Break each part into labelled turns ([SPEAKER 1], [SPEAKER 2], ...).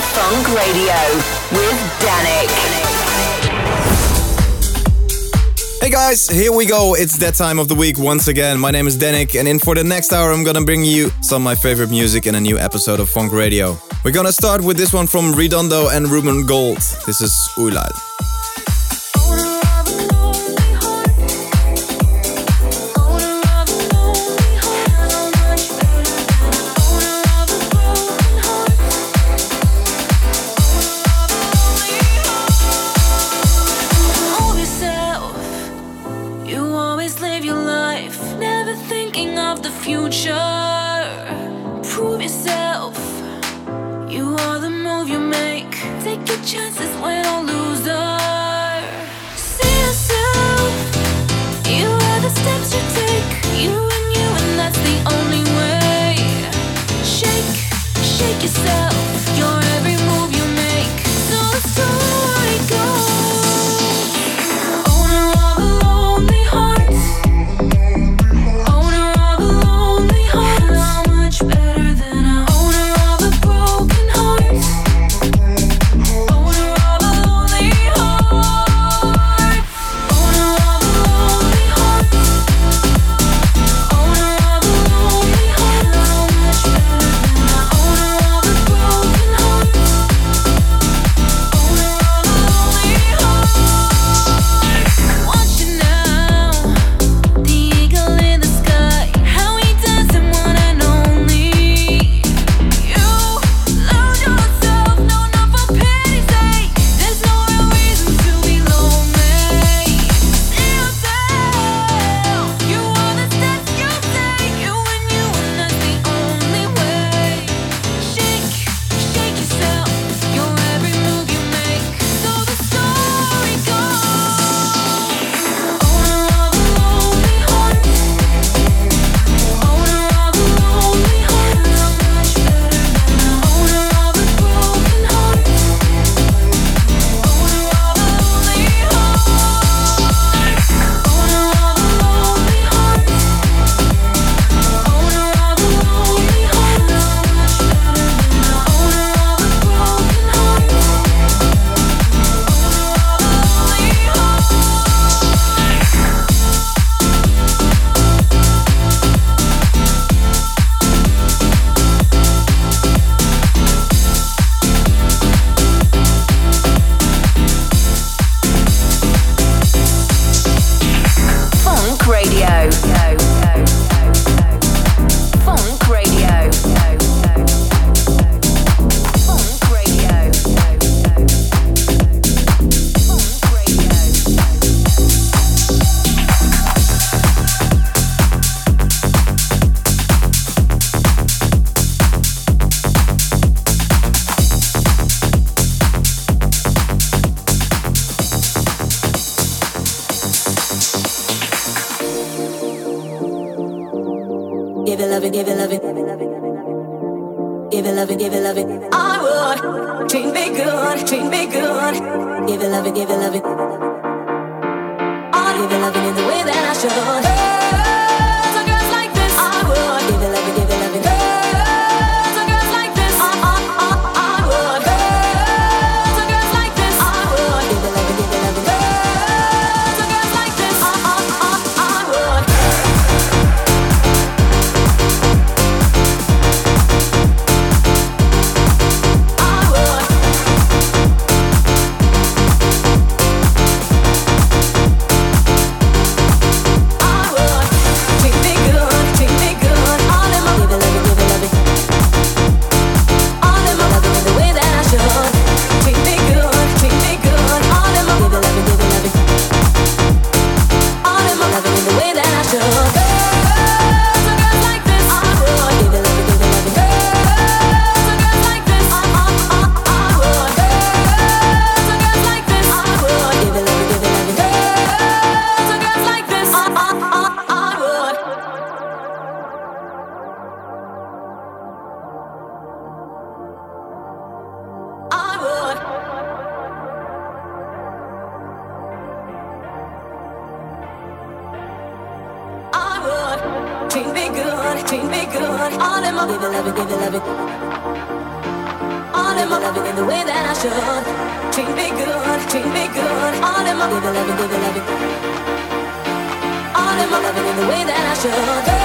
[SPEAKER 1] Funk Radio with Danik.
[SPEAKER 2] Hey guys, here we go. It's that time of the week once again. My name is Danik, and in for the next hour, I'm gonna bring you some of my favorite music in a new episode of Funk Radio. We're gonna start with this one from Redondo and Ruben Gold. This is Oulal.
[SPEAKER 1] give it, love it, give it, love it. them all loving in the way that I should.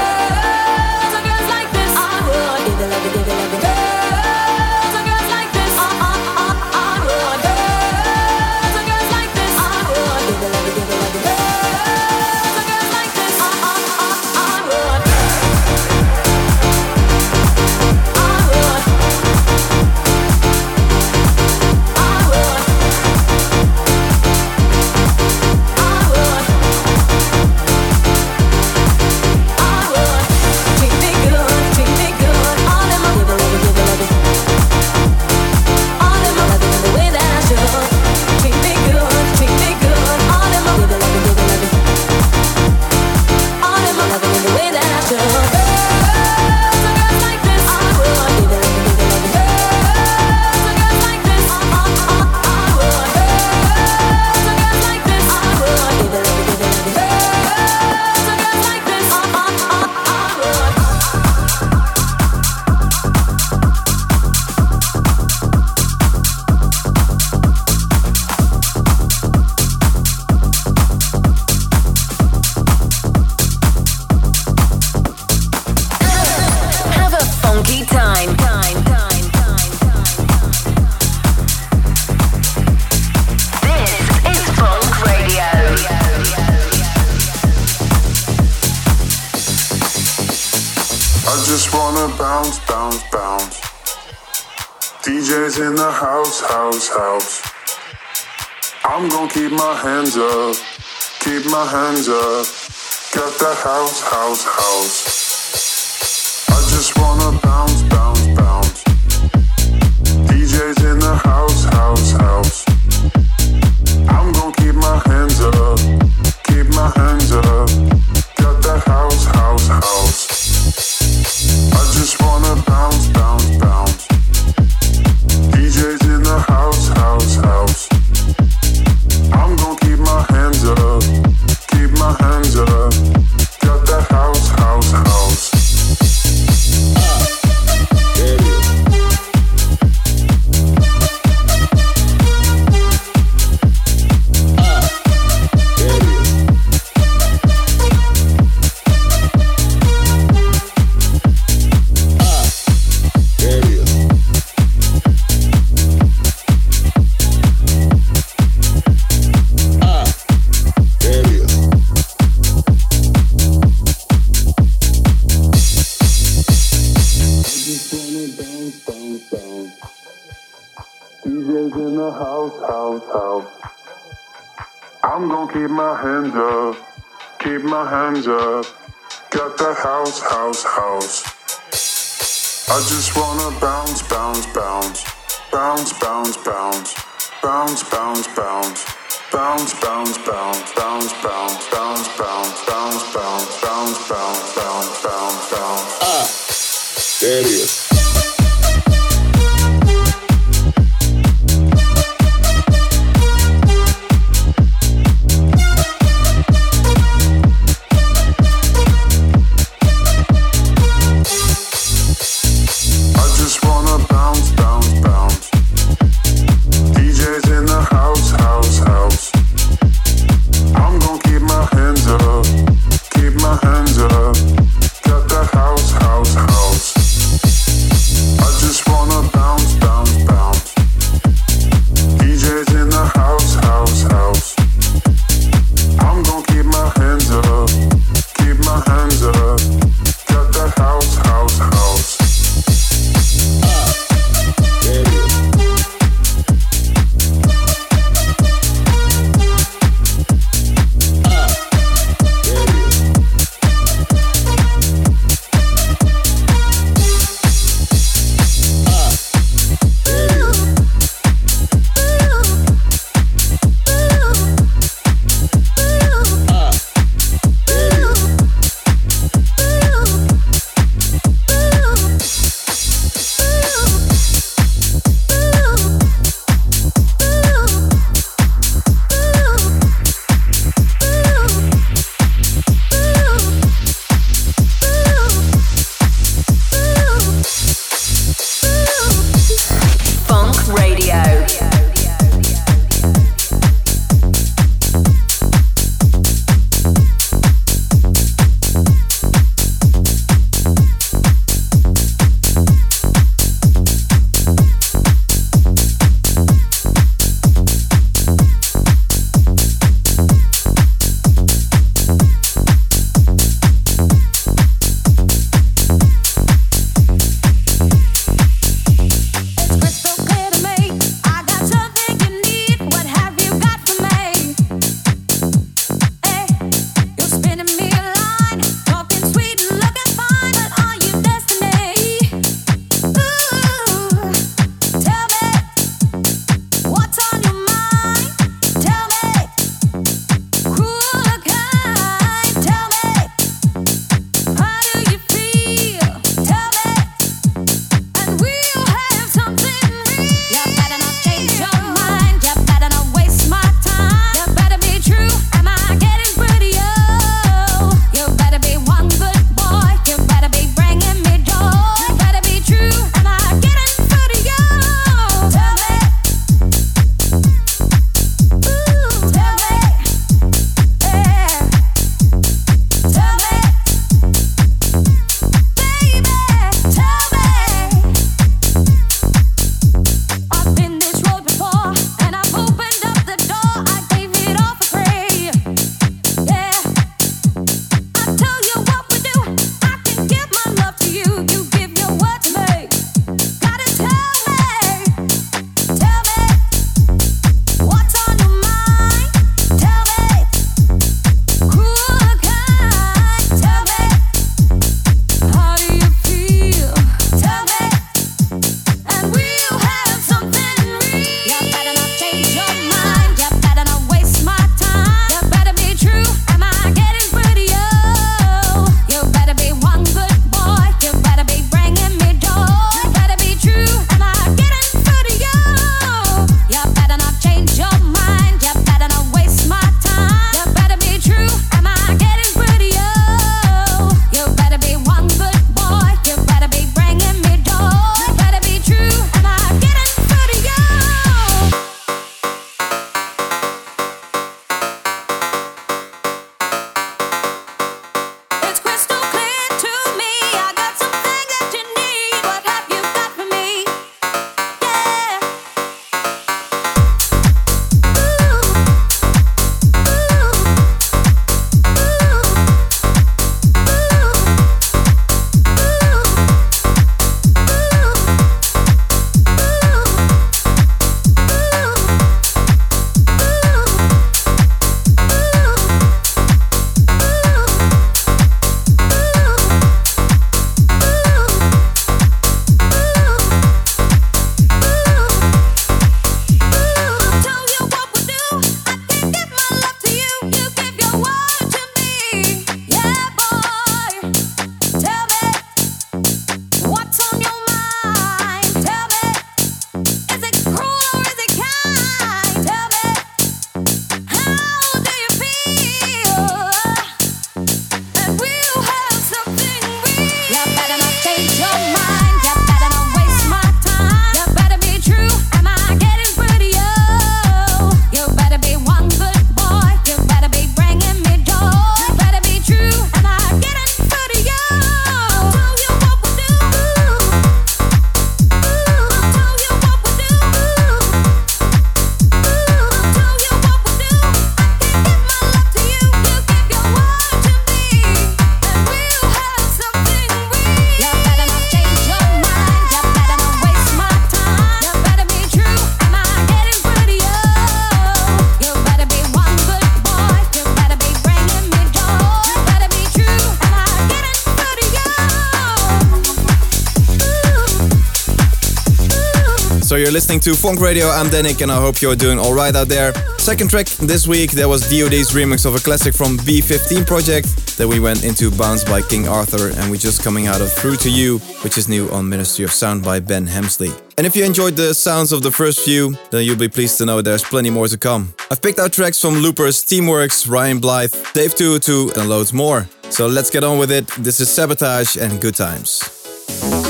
[SPEAKER 3] Listening to Funk Radio. I'm Danik and I hope you're doing alright out there. Second track this week, there was DOD's remix of a classic from B15 Project. Then we went into Bounce by King Arthur and we're just coming out of Through to You, which is new on Ministry of Sound by Ben Hemsley. And if you enjoyed the sounds of the first few, then you'll be pleased to know there's plenty more to come. I've picked out tracks from Loopers, Teamworks, Ryan Blyth, Dave 202 and loads more. So let's get on with it. This is Sabotage and Good Times.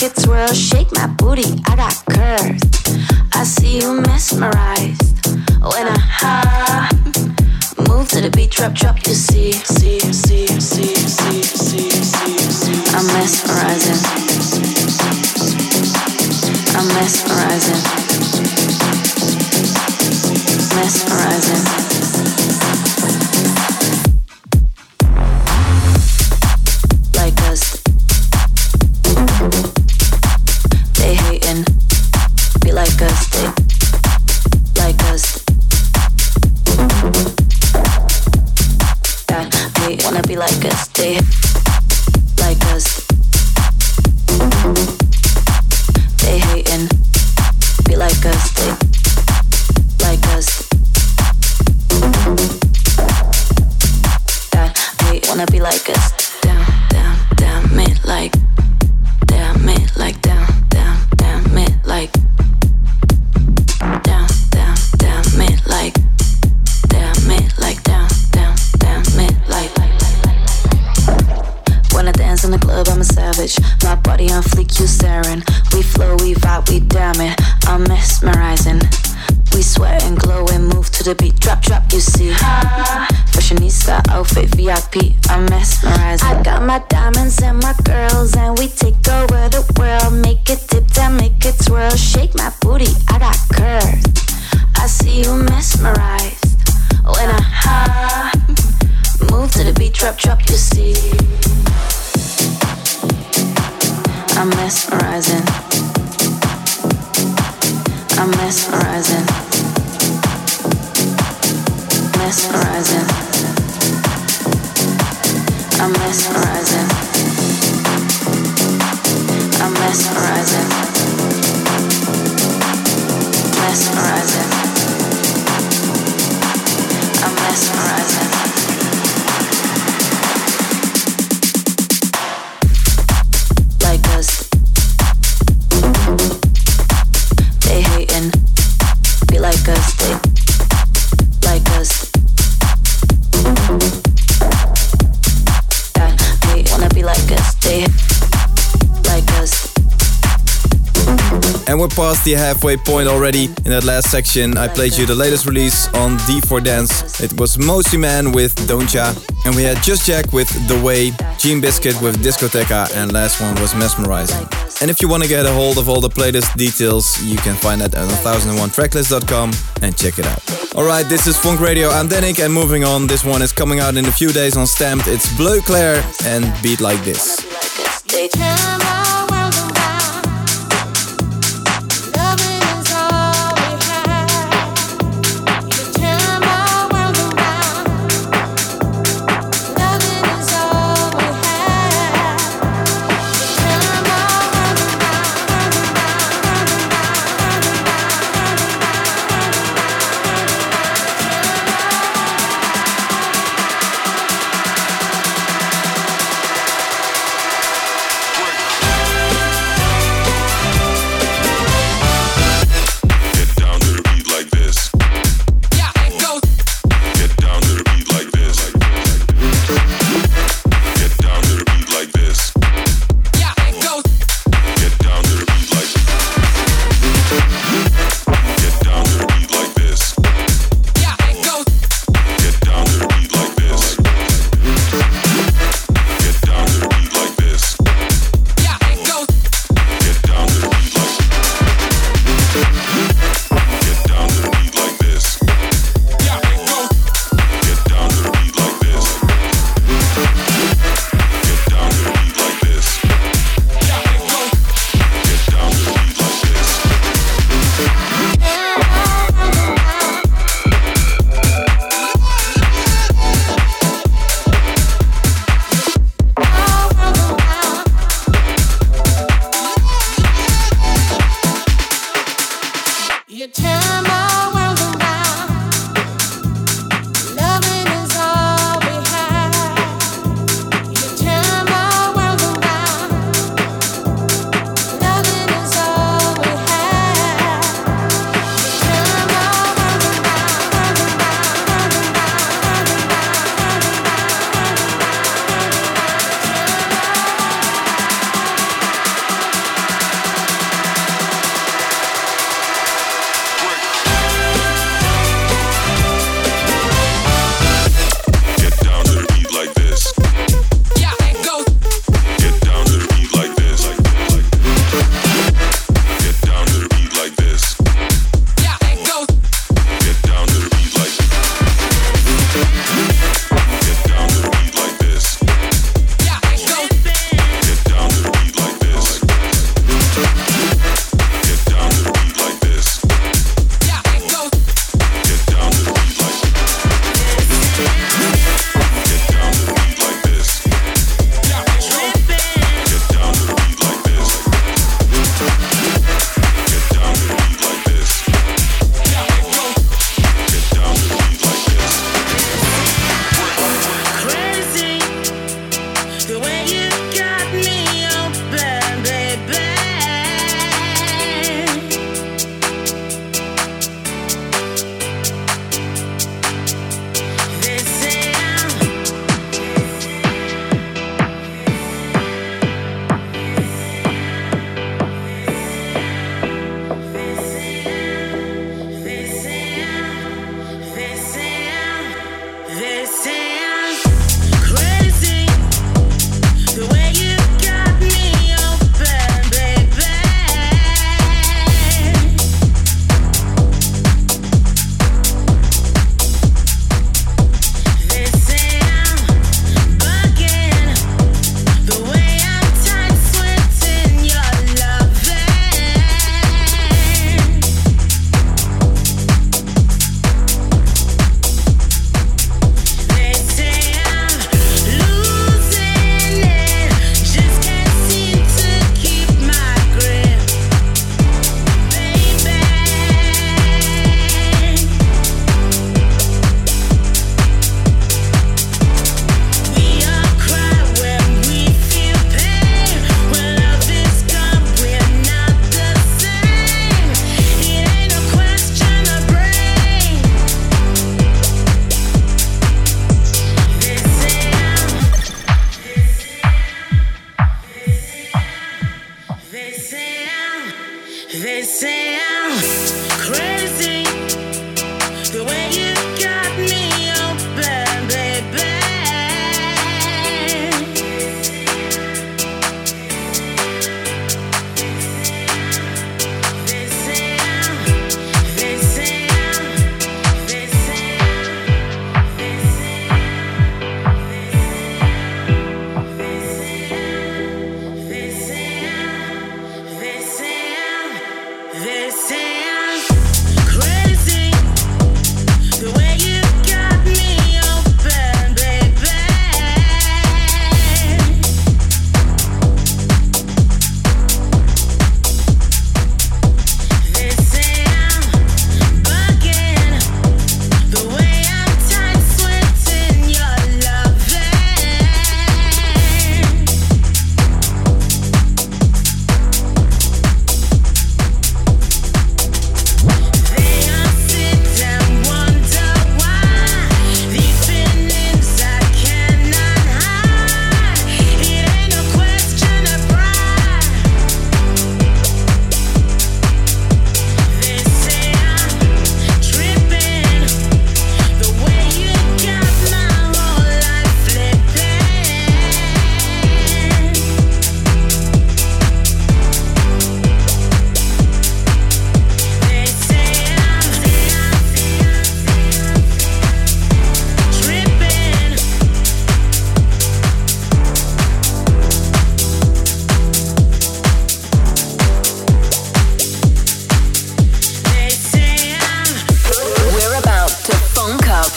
[SPEAKER 4] hips whirl, shake my booty, I got curves. I see you mesmerized when I ha. Move to the beat, drop, drop, you see, see, see, see, see, see, see, see.
[SPEAKER 5] I'm mesmerizing. I'm mesmerizing. Mesmerizing.
[SPEAKER 3] timeless. past the halfway point already. In that last section, I played you the latest release on D4 Dance. It was Mosey Man with Don'tcha. And we had Just Jack with The Way, Gene Biscuit with Discoteca, and last one was Mesmerizing. And if you want to get a hold of all the playlist details, you can find that at 1001tracklist.com and check it out. Alright, this is Fonk Radio. I'm Dannic, and moving on, this one is coming out in a few days on Stamped. It's Bleu Claire and Beat Like This.
[SPEAKER 6] Vê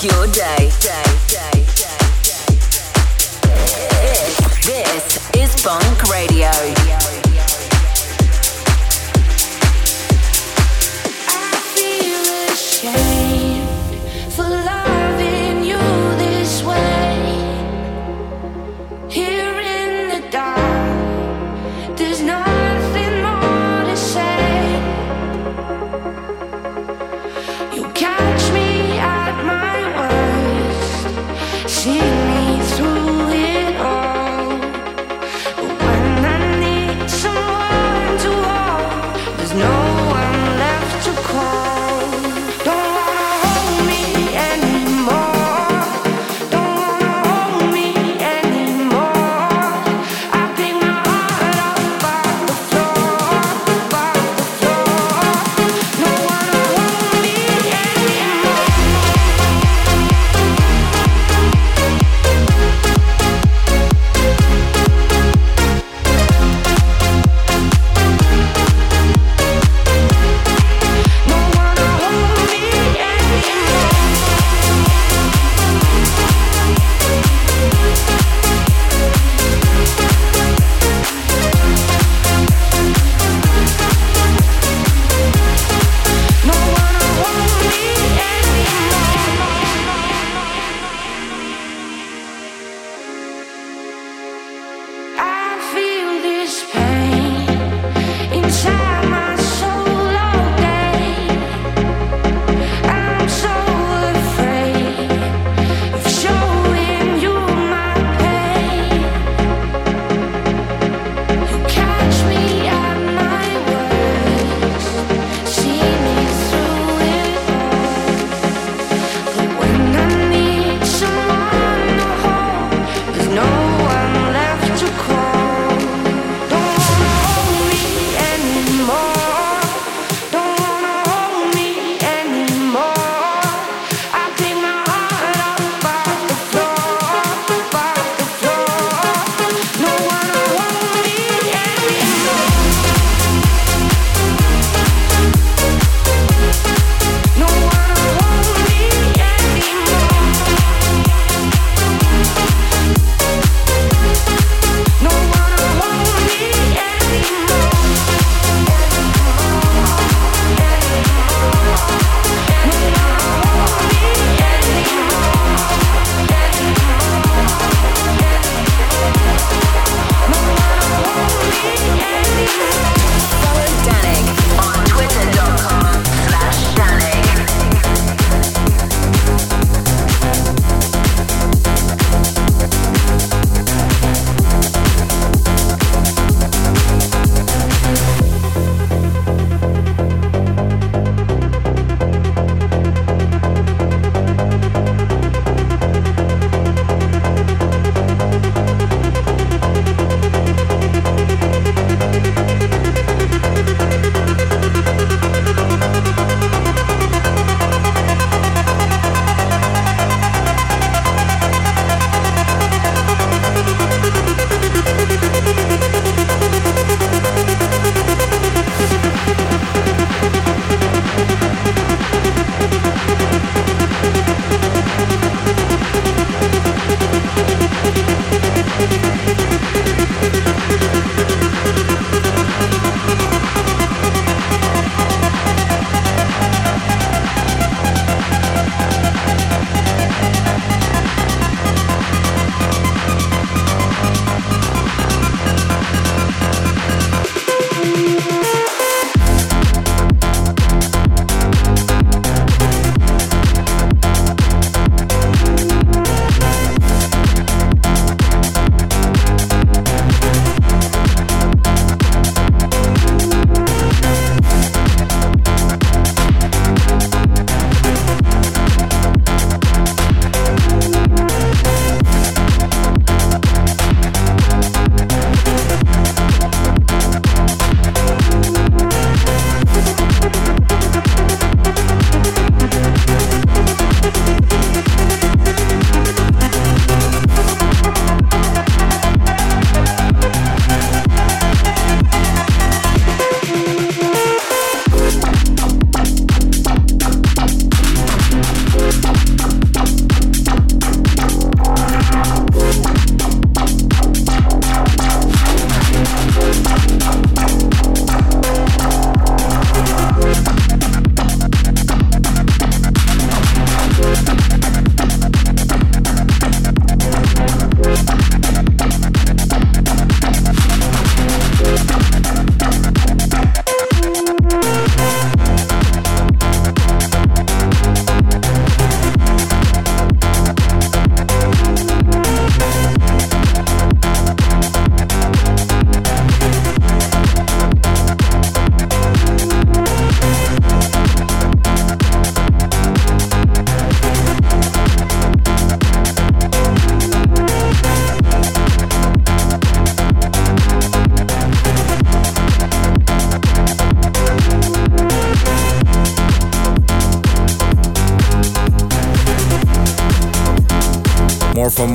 [SPEAKER 6] your day. This, this is
[SPEAKER 3] Fonk Radio.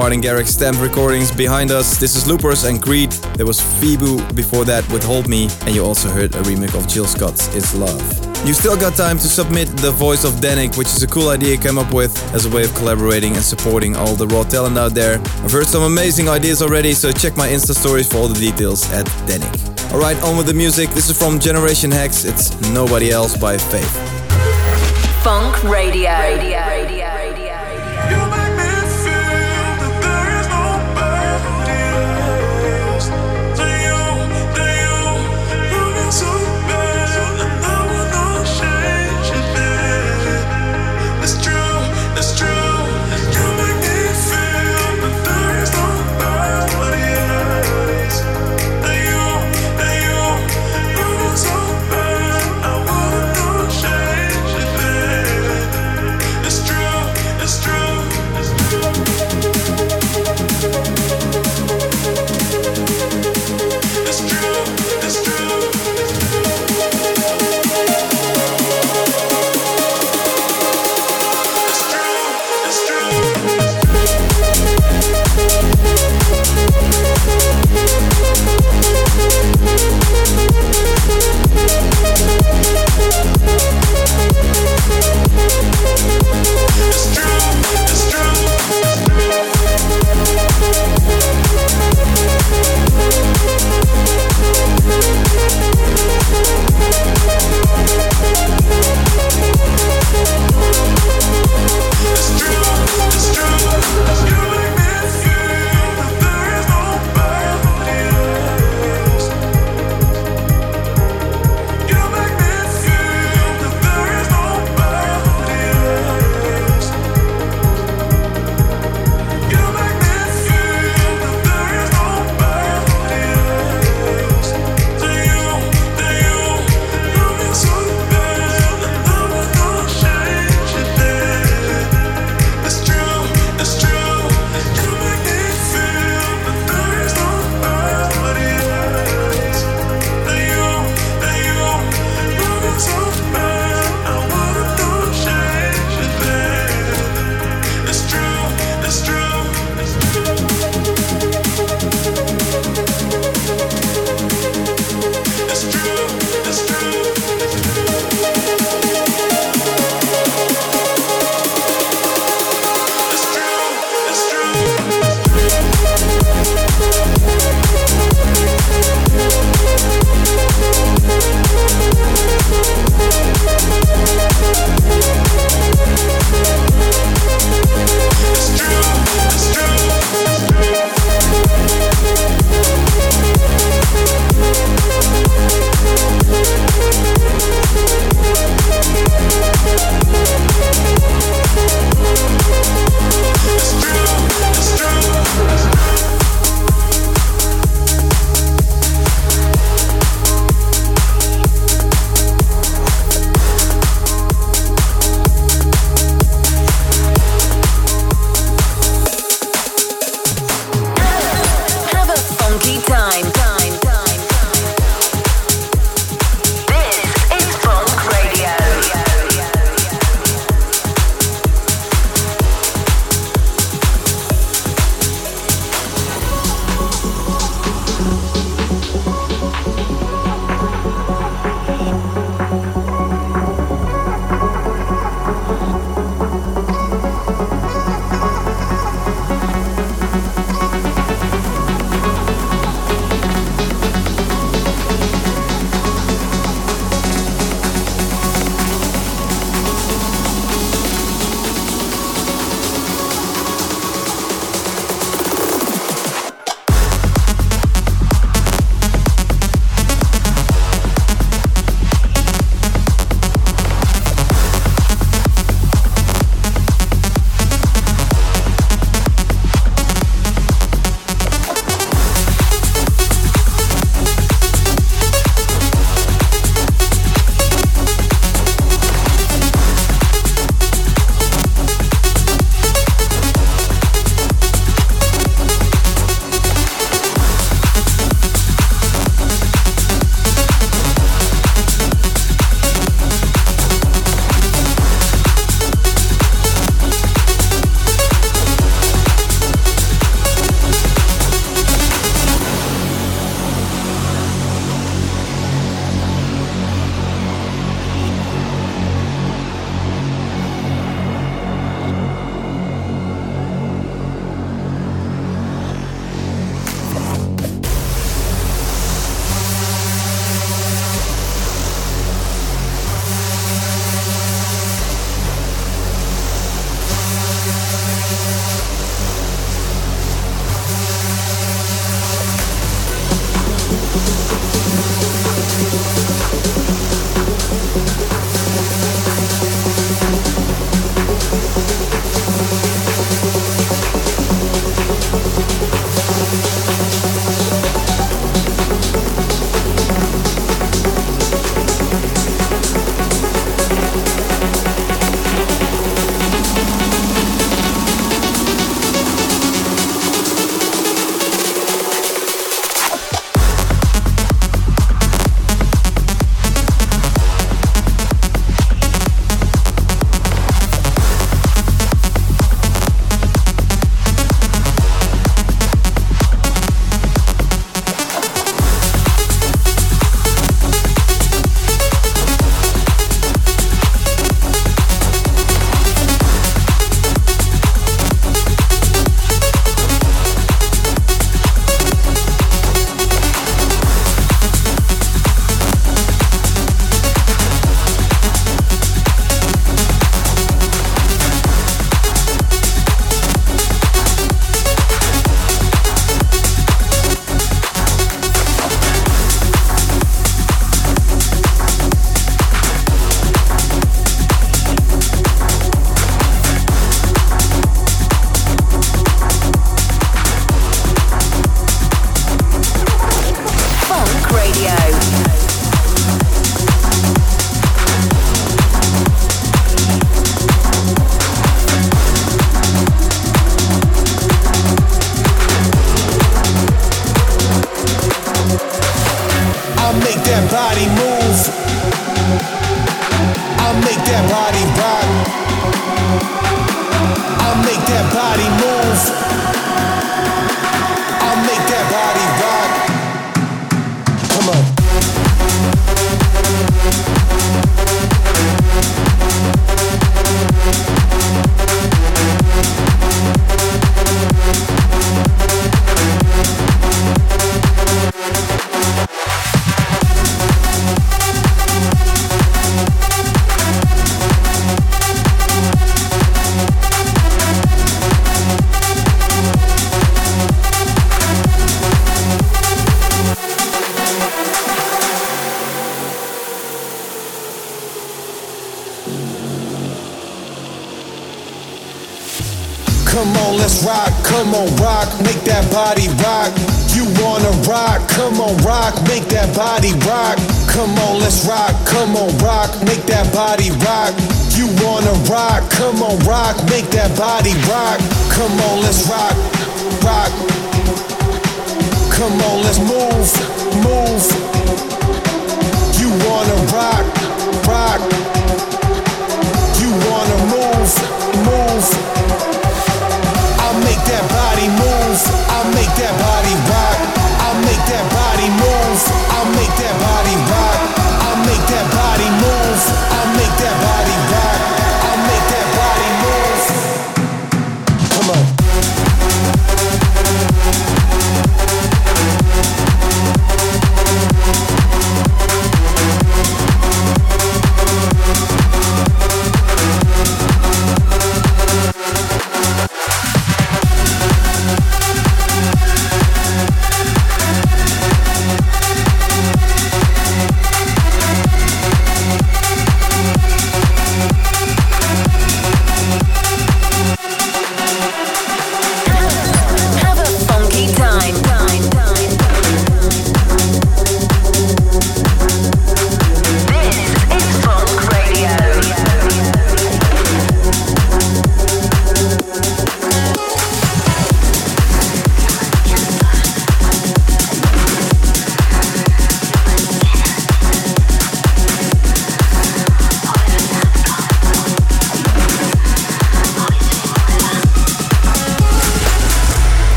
[SPEAKER 3] Martin Garrix's Stamp recordings behind us. This is Loopers and Creed. There was Febu before that with Hold Me, and you also heard a remix of Jill Scott's It's Love. You still got time to submit the voice of Dannic, which is a cool idea I came up with as a way of collaborating and supporting all the raw talent out there. I've heard some amazing ideas already, so check my Insta stories for all the details at Dannic. Alright, on with the music. This is from Generation Hex. It's Nobody Else by Faith.
[SPEAKER 1] Fonk Radio. Radio.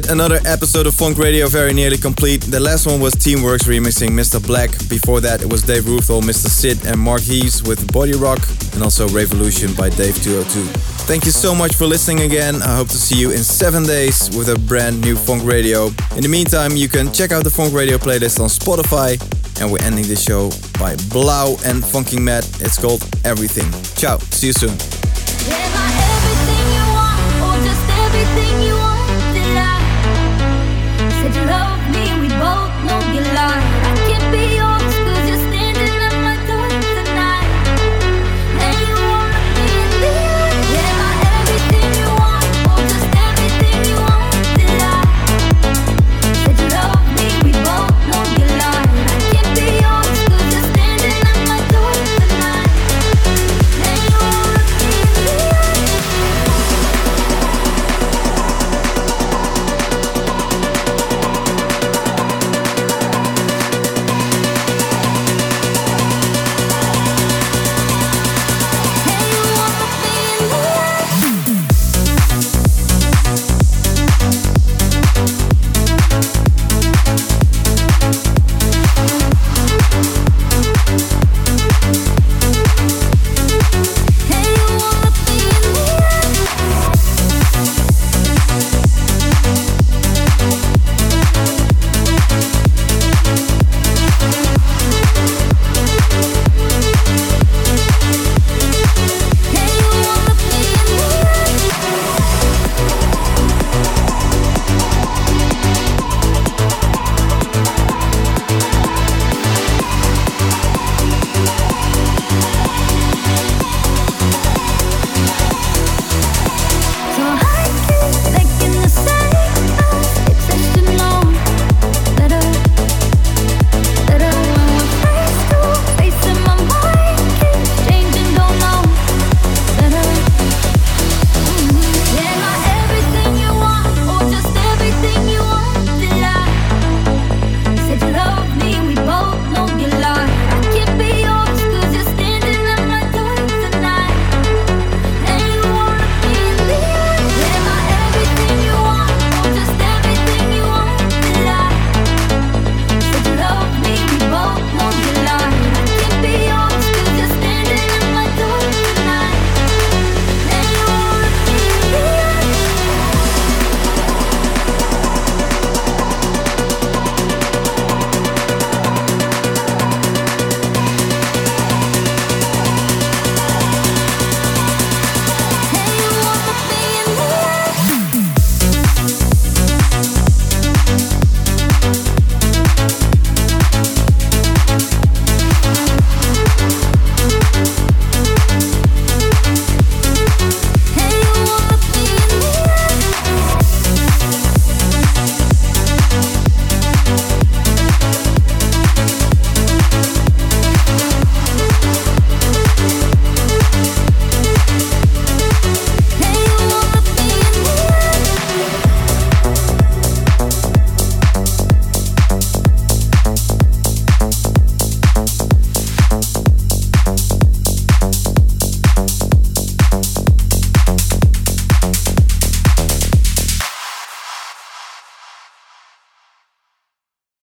[SPEAKER 3] It, another episode of Fonk Radio very nearly complete. The last one was Teamworks remixing Mr. Black. Before that, it was Dave Ruthall, Mr. Sid, and Mark Hees with Body Rock, and also Revolution by Dave202. Thank you so much for listening again. I hope to see you in seven days with a brand new Fonk Radio. In the meantime, you can check out the Fonk Radio playlist on Spotify. And we're ending the show by Blau and Funking Matt. It's called Everything. Ciao, see you soon.